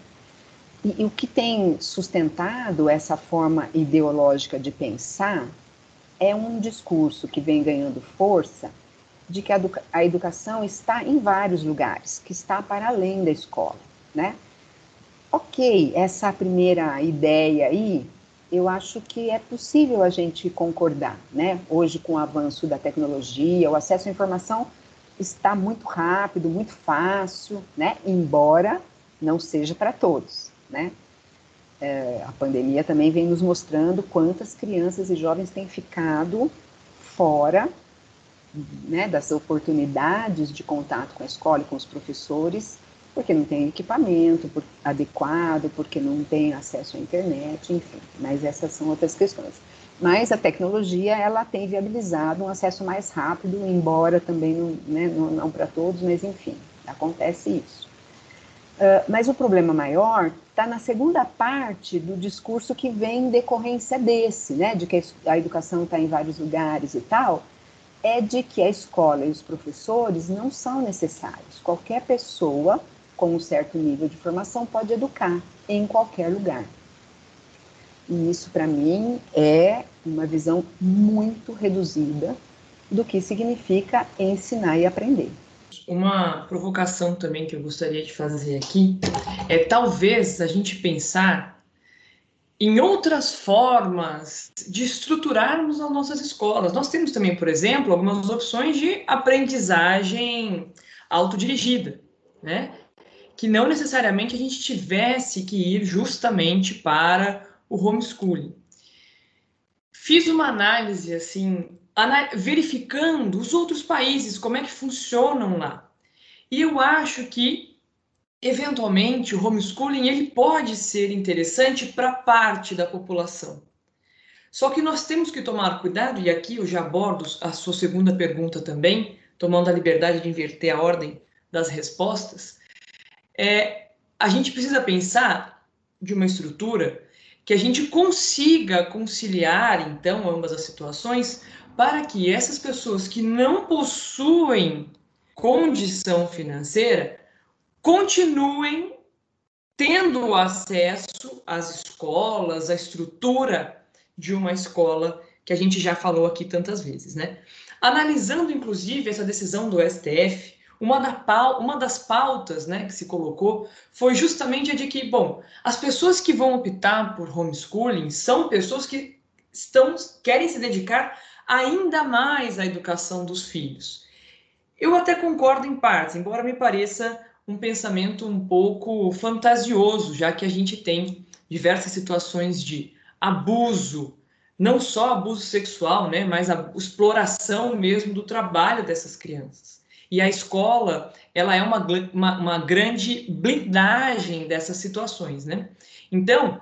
E, e, o que tem sustentado essa forma ideológica de pensar é um discurso que vem ganhando força de que a, educa a educação está em vários lugares, que está para além da escola, né? Ok, essa primeira ideia aí eu acho que é possível a gente concordar, né? Hoje, com o avanço da tecnologia, o acesso à informação está muito rápido, muito fácil, né? Embora não seja para todos, né? É, a pandemia também vem nos mostrando quantas crianças e jovens têm ficado fora né, das oportunidades de contato com a escola e com os professores porque não tem equipamento adequado, porque não tem acesso à internet, enfim. Mas essas são outras questões. Mas a tecnologia ela tem viabilizado um acesso mais rápido, embora também não, né, não, não para todos, mas enfim, acontece isso. Uh, mas o problema maior está na segunda parte do discurso que vem em decorrência desse, né, de que a educação está em vários lugares e tal, é de que a escola e os professores não são necessários. Qualquer pessoa com um certo nível de formação pode educar em qualquer lugar. E isso, para mim, é uma visão muito reduzida do que significa ensinar e aprender. Uma provocação também que eu gostaria de fazer aqui é talvez a gente pensar em outras formas de estruturarmos as nossas escolas. Nós temos também, por exemplo, algumas opções de aprendizagem autodirigida, né? Que não necessariamente a gente tivesse que ir justamente para o homeschooling. Fiz uma análise assim, verificando os outros países, como é que funcionam lá. E eu acho que eventualmente o homeschooling ele pode ser interessante para parte da população. Só que nós temos que tomar cuidado, e aqui eu já abordo a sua segunda pergunta também, tomando a liberdade de inverter a ordem das respostas, é, a gente precisa pensar de uma estrutura que a gente consiga conciliar, então, ambas as situações, para que essas pessoas que não possuem condição financeira continuem tendo acesso às escolas, à estrutura de uma escola que a gente já falou aqui tantas vezes, né? Analisando, inclusive, essa decisão do STF, uma, da, uma das pautas né, que se colocou foi justamente a de que, bom, as pessoas que vão optar por homeschooling são pessoas que estão, querem se dedicar ainda mais à educação dos filhos. Eu até concordo em partes, embora me pareça um pensamento um pouco fantasioso, já que a gente tem diversas situações de abuso, não só abuso sexual, né, mas a exploração mesmo do trabalho dessas crianças. E a escola, ela é uma, uma, uma grande blindagem dessas situações, né? Então,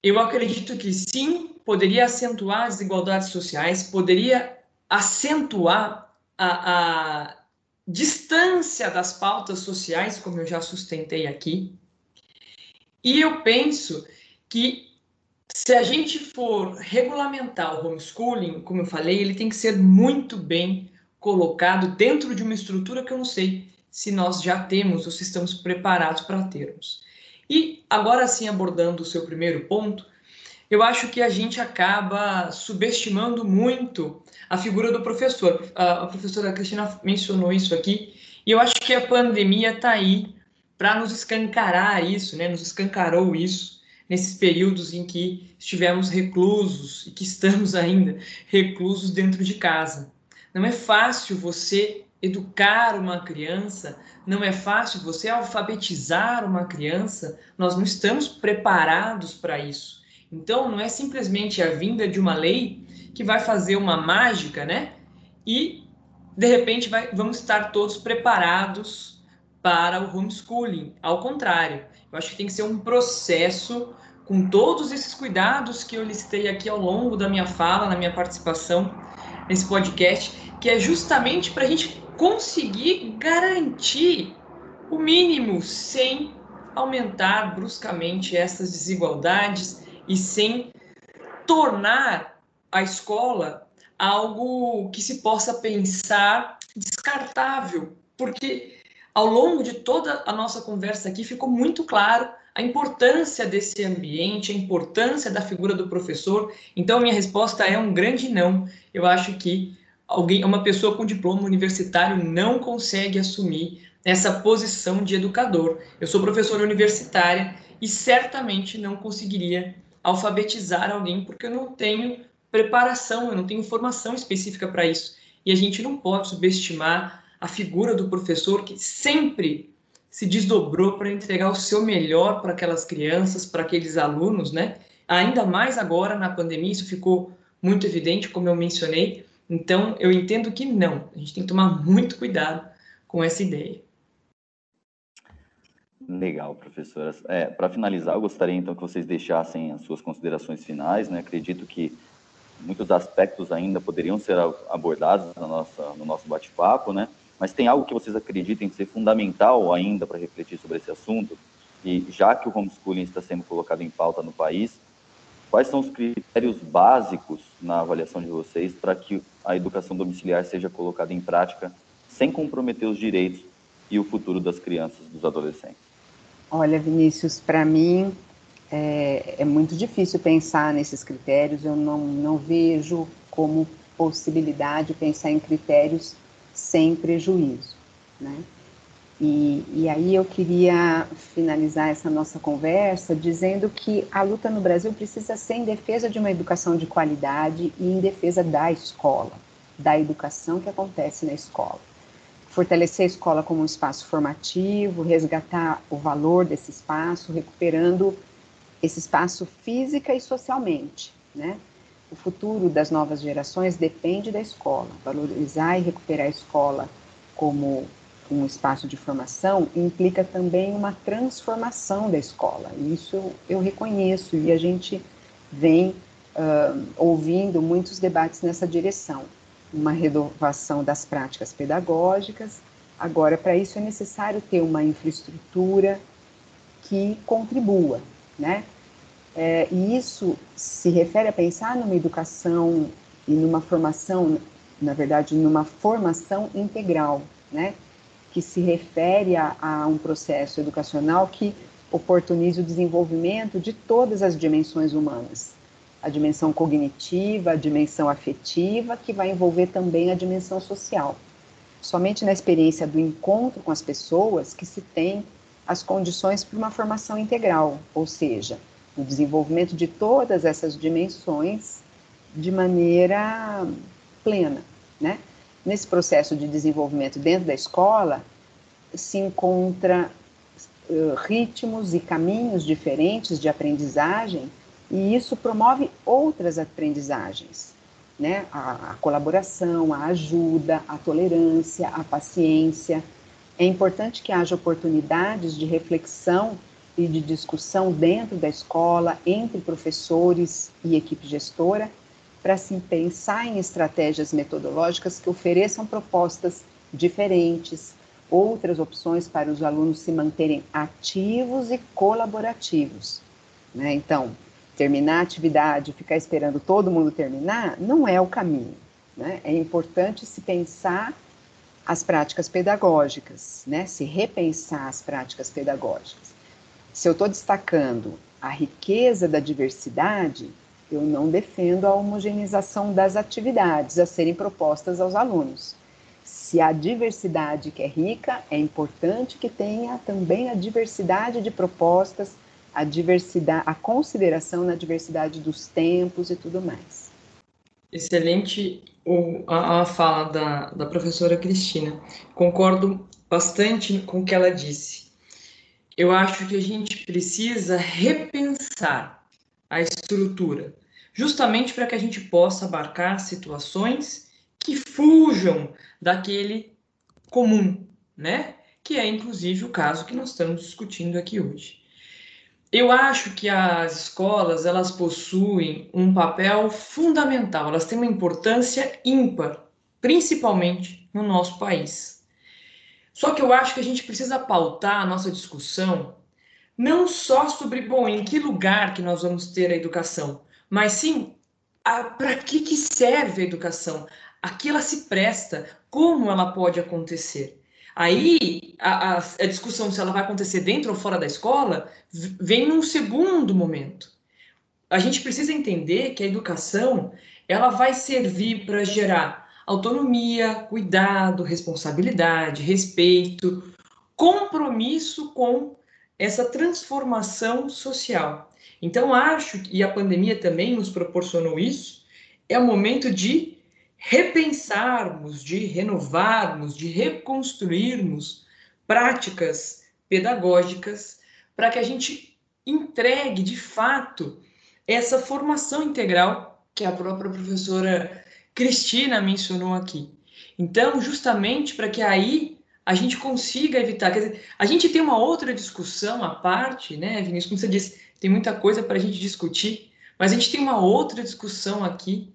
eu acredito que sim, poderia acentuar as desigualdades sociais, poderia acentuar a, a distância das pautas sociais, como eu já sustentei aqui. E eu penso que se a gente for regulamentar o homeschooling, como eu falei, ele tem que ser muito bem colocado dentro de uma estrutura que eu não sei se nós já temos ou se estamos preparados para termos. E agora sim, abordando o seu primeiro ponto, eu acho que a gente acaba subestimando muito a figura do professor. A professora Cristina mencionou isso aqui, e eu acho que a pandemia está aí para nos escancarar isso, né? nos escancarou isso nesses períodos em que estivemos reclusos e que estamos ainda reclusos dentro de casa. Não é fácil você educar uma criança, não é fácil você alfabetizar uma criança, nós não estamos preparados para isso. Então, não é simplesmente a vinda de uma lei que vai fazer uma mágica, né? E, de repente, vai, vamos estar todos preparados para o homeschooling. Ao contrário, eu acho que tem que ser um processo com todos esses cuidados que eu listei aqui ao longo da minha fala, na minha participação nesse podcast, que é justamente para a gente conseguir garantir o mínimo sem aumentar bruscamente essas desigualdades e sem tornar a escola algo que se possa pensar descartável, porque ao longo de toda a nossa conversa aqui ficou muito claro a importância desse ambiente, a importância da figura do professor. Então, minha resposta é um grande não. Eu acho que alguém, uma pessoa com diploma universitário não consegue assumir essa posição de educador. Eu sou professora universitária e certamente não conseguiria alfabetizar alguém porque eu não tenho preparação, eu não tenho formação específica para isso. E a gente não pode subestimar a figura do professor que sempre se desdobrou para entregar o seu melhor para aquelas crianças, para aqueles alunos, né? Ainda mais agora na pandemia, isso ficou muito evidente, como eu mencionei. Então, eu entendo que não. A gente tem que tomar muito cuidado com essa ideia. Legal, professoras. É, Para finalizar, eu gostaria então que vocês deixassem as suas considerações finais. Né? Acredito que muitos aspectos ainda poderiam ser abordados no nosso, no nosso bate-papo, né? Mas tem algo que vocês acreditem ser fundamental ainda para refletir sobre esse assunto? E já que o homeschooling está sendo colocado em pauta no país, quais são os critérios básicos na avaliação de vocês para que a educação domiciliar seja colocada em prática sem comprometer os direitos e o futuro das crianças dos adolescentes? Olha, Vinícius, para mim é, é, muito difícil pensar nesses critérios, eu não, não vejo como possibilidade pensar em critérios sem prejuízo, né? E, e aí eu queria finalizar essa nossa conversa dizendo que a luta no Brasil precisa ser em defesa de uma educação de qualidade e em defesa da escola, da educação que acontece na escola fortalecer a escola como um espaço formativo, resgatar o valor desse espaço, recuperando esse espaço física e socialmente, né? O futuro das novas gerações depende da escola. Valorizar e recuperar a escola como um espaço de formação implica também uma transformação da escola. Isso eu reconheço e a gente vem uh, ouvindo muitos debates nessa direção uma renovação das práticas pedagógicas. Agora, para isso é necessário ter uma infraestrutura que contribua, né? É, e isso se refere a pensar numa educação e numa formação, na verdade, numa formação integral, né? Que se refere a, a um processo educacional que oportunize o desenvolvimento de todas as dimensões humanas, a dimensão cognitiva, a dimensão afetiva, que vai envolver também a dimensão social. Somente na experiência do encontro com as pessoas que se tem as condições para uma formação integral, ou seja, o desenvolvimento de todas essas dimensões de maneira plena, né? Nesse processo de desenvolvimento dentro da escola se encontra uh, ritmos e caminhos diferentes de aprendizagem e isso promove outras aprendizagens, né? A, a, colaboração, a ajuda, a tolerância, a paciência. É importante que haja oportunidades de reflexão e de discussão dentro da escola, entre professores e equipe gestora, para se pensar em estratégias metodológicas que ofereçam propostas diferentes, outras opções para os alunos se manterem ativos e colaborativos. Né? Então, terminar a atividade, ficar esperando todo mundo terminar, não é o caminho. Né? É importante se pensar as práticas pedagógicas, né? se repensar as práticas pedagógicas. Se eu estou destacando a riqueza da diversidade, eu não defendo a homogeneização das atividades a serem propostas aos alunos. Se a diversidade que é rica, é importante que tenha também a diversidade de propostas, a diversidade, a consideração na diversidade dos tempos e tudo mais. Excelente a, a fala da, da professora Cristina. Concordo bastante com o que ela disse. Eu acho que a gente precisa repensar a estrutura, justamente para que a gente possa abarcar situações que fujam daquele comum, né? Que é inclusive o caso que nós estamos discutindo aqui hoje. Eu acho que as escolas elas possuem um papel fundamental, elas têm uma importância ímpar, principalmente no nosso país. Só que eu acho que a gente precisa pautar a nossa discussão não só sobre, bom, em que lugar que nós vamos ter a educação, mas sim para que, que serve a educação, a que ela se presta, como ela pode acontecer. Aí a, a, a, discussão se ela vai acontecer dentro ou fora da escola vem num segundo momento. A gente precisa entender que a educação ela vai servir para gerar autonomia, cuidado, responsabilidade, respeito, compromisso com essa transformação social. Então, acho, e a pandemia também nos proporcionou isso, é o momento de repensarmos, de renovarmos, de reconstruirmos práticas pedagógicas para que a gente entregue de fato essa formação integral que a própria professora Cristina mencionou aqui. Então, justamente para que aí a gente consiga evitar. Quer dizer, a gente tem uma outra discussão à parte, né, Vinícius? Como você disse, tem muita coisa para a gente discutir, mas a gente tem uma outra discussão aqui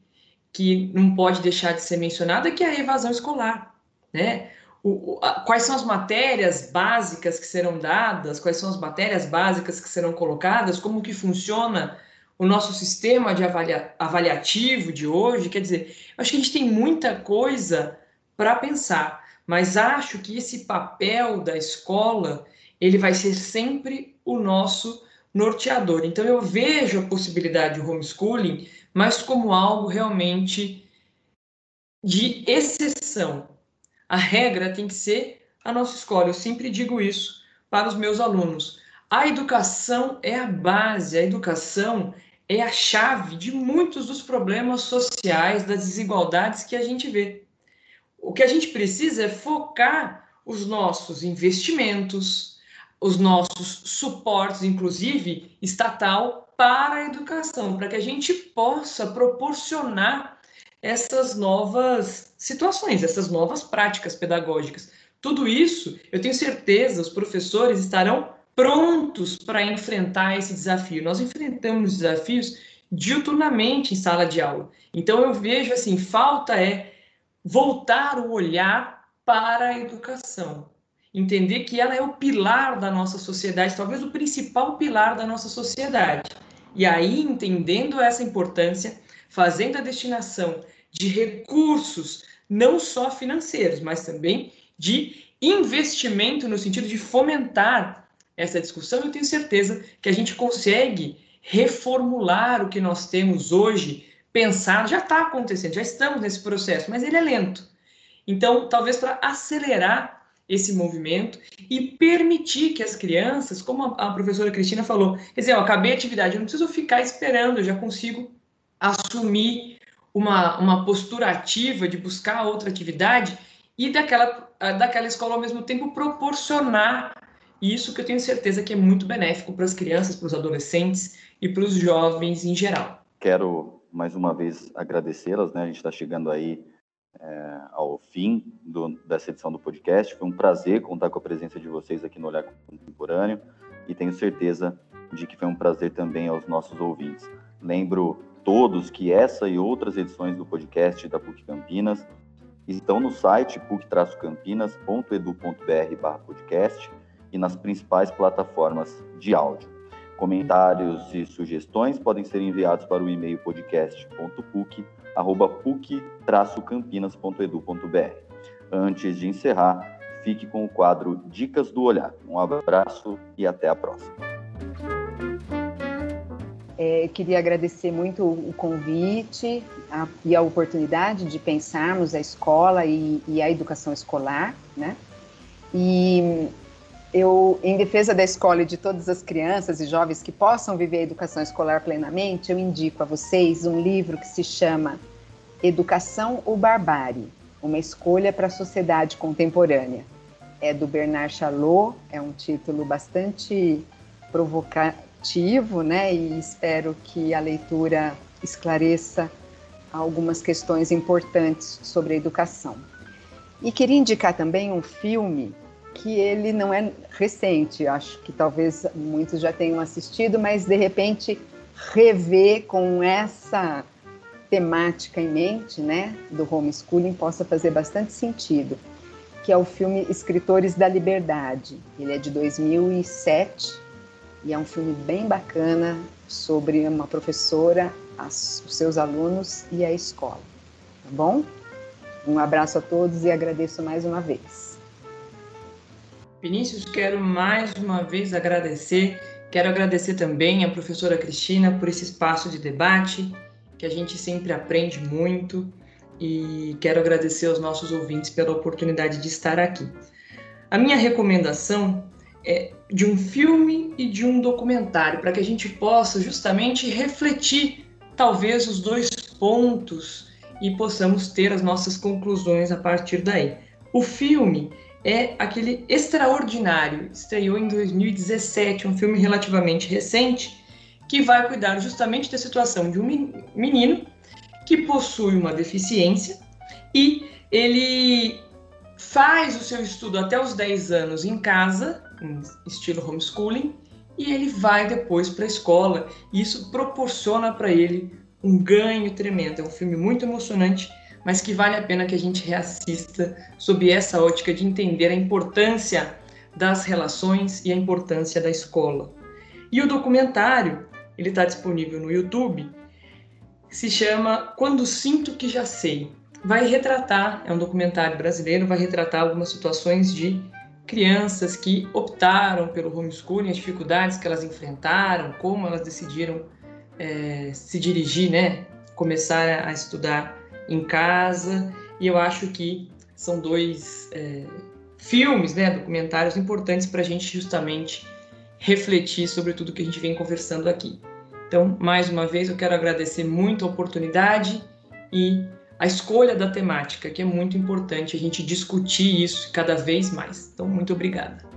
que não pode deixar de ser mencionada, que é a evasão escolar, né? O, a, quais são as matérias básicas que serão dadas, quais são as matérias básicas que serão colocadas, como que funciona o nosso sistema de avalia, avaliativo de hoje, quer dizer, acho que a gente tem muita coisa para pensar mas acho que esse papel da escola ele vai ser sempre o nosso norteador. Então eu vejo a possibilidade de homeschooling, mas como algo realmente de exceção. A regra tem que ser a nossa escola. Eu sempre digo isso para os meus alunos. A educação é a base, a educação é a chave de muitos dos problemas sociais, das desigualdades que a gente vê. O que a gente precisa é focar os nossos investimentos, os nossos suportes, inclusive estatal, para a educação, para que a gente possa proporcionar essas novas situações, essas novas práticas pedagógicas. Tudo isso, eu tenho certeza, os professores estarão prontos para enfrentar esse desafio. Nós enfrentamos desafios diuturnamente em sala de aula. Então eu vejo assim, falta é voltar o olhar para a educação. Entender que ela é o pilar da nossa sociedade, talvez o principal pilar da nossa sociedade. E aí, entendendo essa importância, fazendo a destinação de recursos, não só financeiros, mas também de investimento no sentido de fomentar essa discussão, eu tenho certeza que a gente consegue reformular o que nós temos hoje pensar, já está acontecendo, já estamos nesse processo, mas ele é lento. Então, talvez para acelerar esse movimento e permitir que as crianças, como a professora Cristina falou, quer dizer, eu acabei a atividade, eu não preciso ficar esperando, eu já consigo assumir uma, uma postura ativa de buscar outra atividade e daquela, daquela escola ao mesmo tempo proporcionar isso que eu tenho certeza que é muito benéfico para as crianças, para os adolescentes e para os jovens em geral. Quero mais uma vez agradecê-las, né? A gente está chegando aí é, ao fim do, dessa edição do podcast. Foi um prazer contar com a presença de vocês aqui no Olhar Contemporâneo e tenho certeza de que foi um prazer também aos nossos ouvintes. Lembro todos que essa e outras edições do podcast da PUC Campinas estão no site puc-campinas.edu.br/podcast e nas principais plataformas de áudio. Comentários e sugestões podem ser enviados para o e-mail podcast.puc@puc-campinas.edu.br. Antes de encerrar, fique com o quadro Dicas do Olhar. Um abraço e até a próxima. É, queria agradecer muito o convite a, e a oportunidade de pensarmos a escola e, e, a educação escolar, né? E eu, em defesa da escola e de todas as crianças e jovens que possam viver a educação escolar plenamente, eu indico a vocês um livro que se chama Educação ou Barbárie, uma escolha para a sociedade contemporânea. É do Bernard Chalot, é um título bastante provocativo, né? E espero que a leitura esclareça algumas questões importantes sobre a educação. E queria indicar também um filme que ele não é recente, acho que talvez muitos já tenham assistido, mas de repente rever com essa temática em mente, né, do homeschooling possa fazer bastante sentido, que é o filme Escritores da Liberdade. Ele é de 2007 e é um filme bem bacana sobre uma professora, as, os seus alunos e a escola. Tá bom? Um abraço a todos e agradeço mais uma vez. Vinícius, quero mais uma vez agradecer. Quero agradecer também a professora Cristina por esse espaço de debate, que a gente sempre aprende muito, e quero agradecer aos nossos ouvintes pela oportunidade de estar aqui. A minha recomendação é de um filme e de um documentário, para que a gente possa justamente refletir, talvez, os dois pontos e possamos ter as nossas conclusões a partir daí. O filme é aquele Extraordinário, estreou em 2017, um filme relativamente recente, que vai cuidar justamente da situação de um menino que possui uma deficiência e ele faz o seu estudo até os 10 anos em casa, em estilo homeschooling, e ele vai depois para a escola, e isso proporciona para ele um ganho tremendo. É um filme muito emocionante mas que vale a pena que a gente reassista sob essa ótica de entender a importância das relações e a importância da escola. E o documentário, ele está disponível no YouTube, se chama Quando Sinto Que Já Sei. Vai retratar, é um documentário brasileiro, vai retratar algumas situações de crianças que optaram pelo homeschooling, as dificuldades que elas enfrentaram, como elas decidiram é, se dirigir, né, começar a estudar em casa, e eu acho que são dois é, filmes, né, documentários importantes para a gente justamente refletir sobre tudo que a gente vem conversando aqui. Então, mais uma vez, eu quero agradecer muito a oportunidade e a escolha da temática, que é muito importante a gente discutir isso cada vez mais. Então, muito obrigada.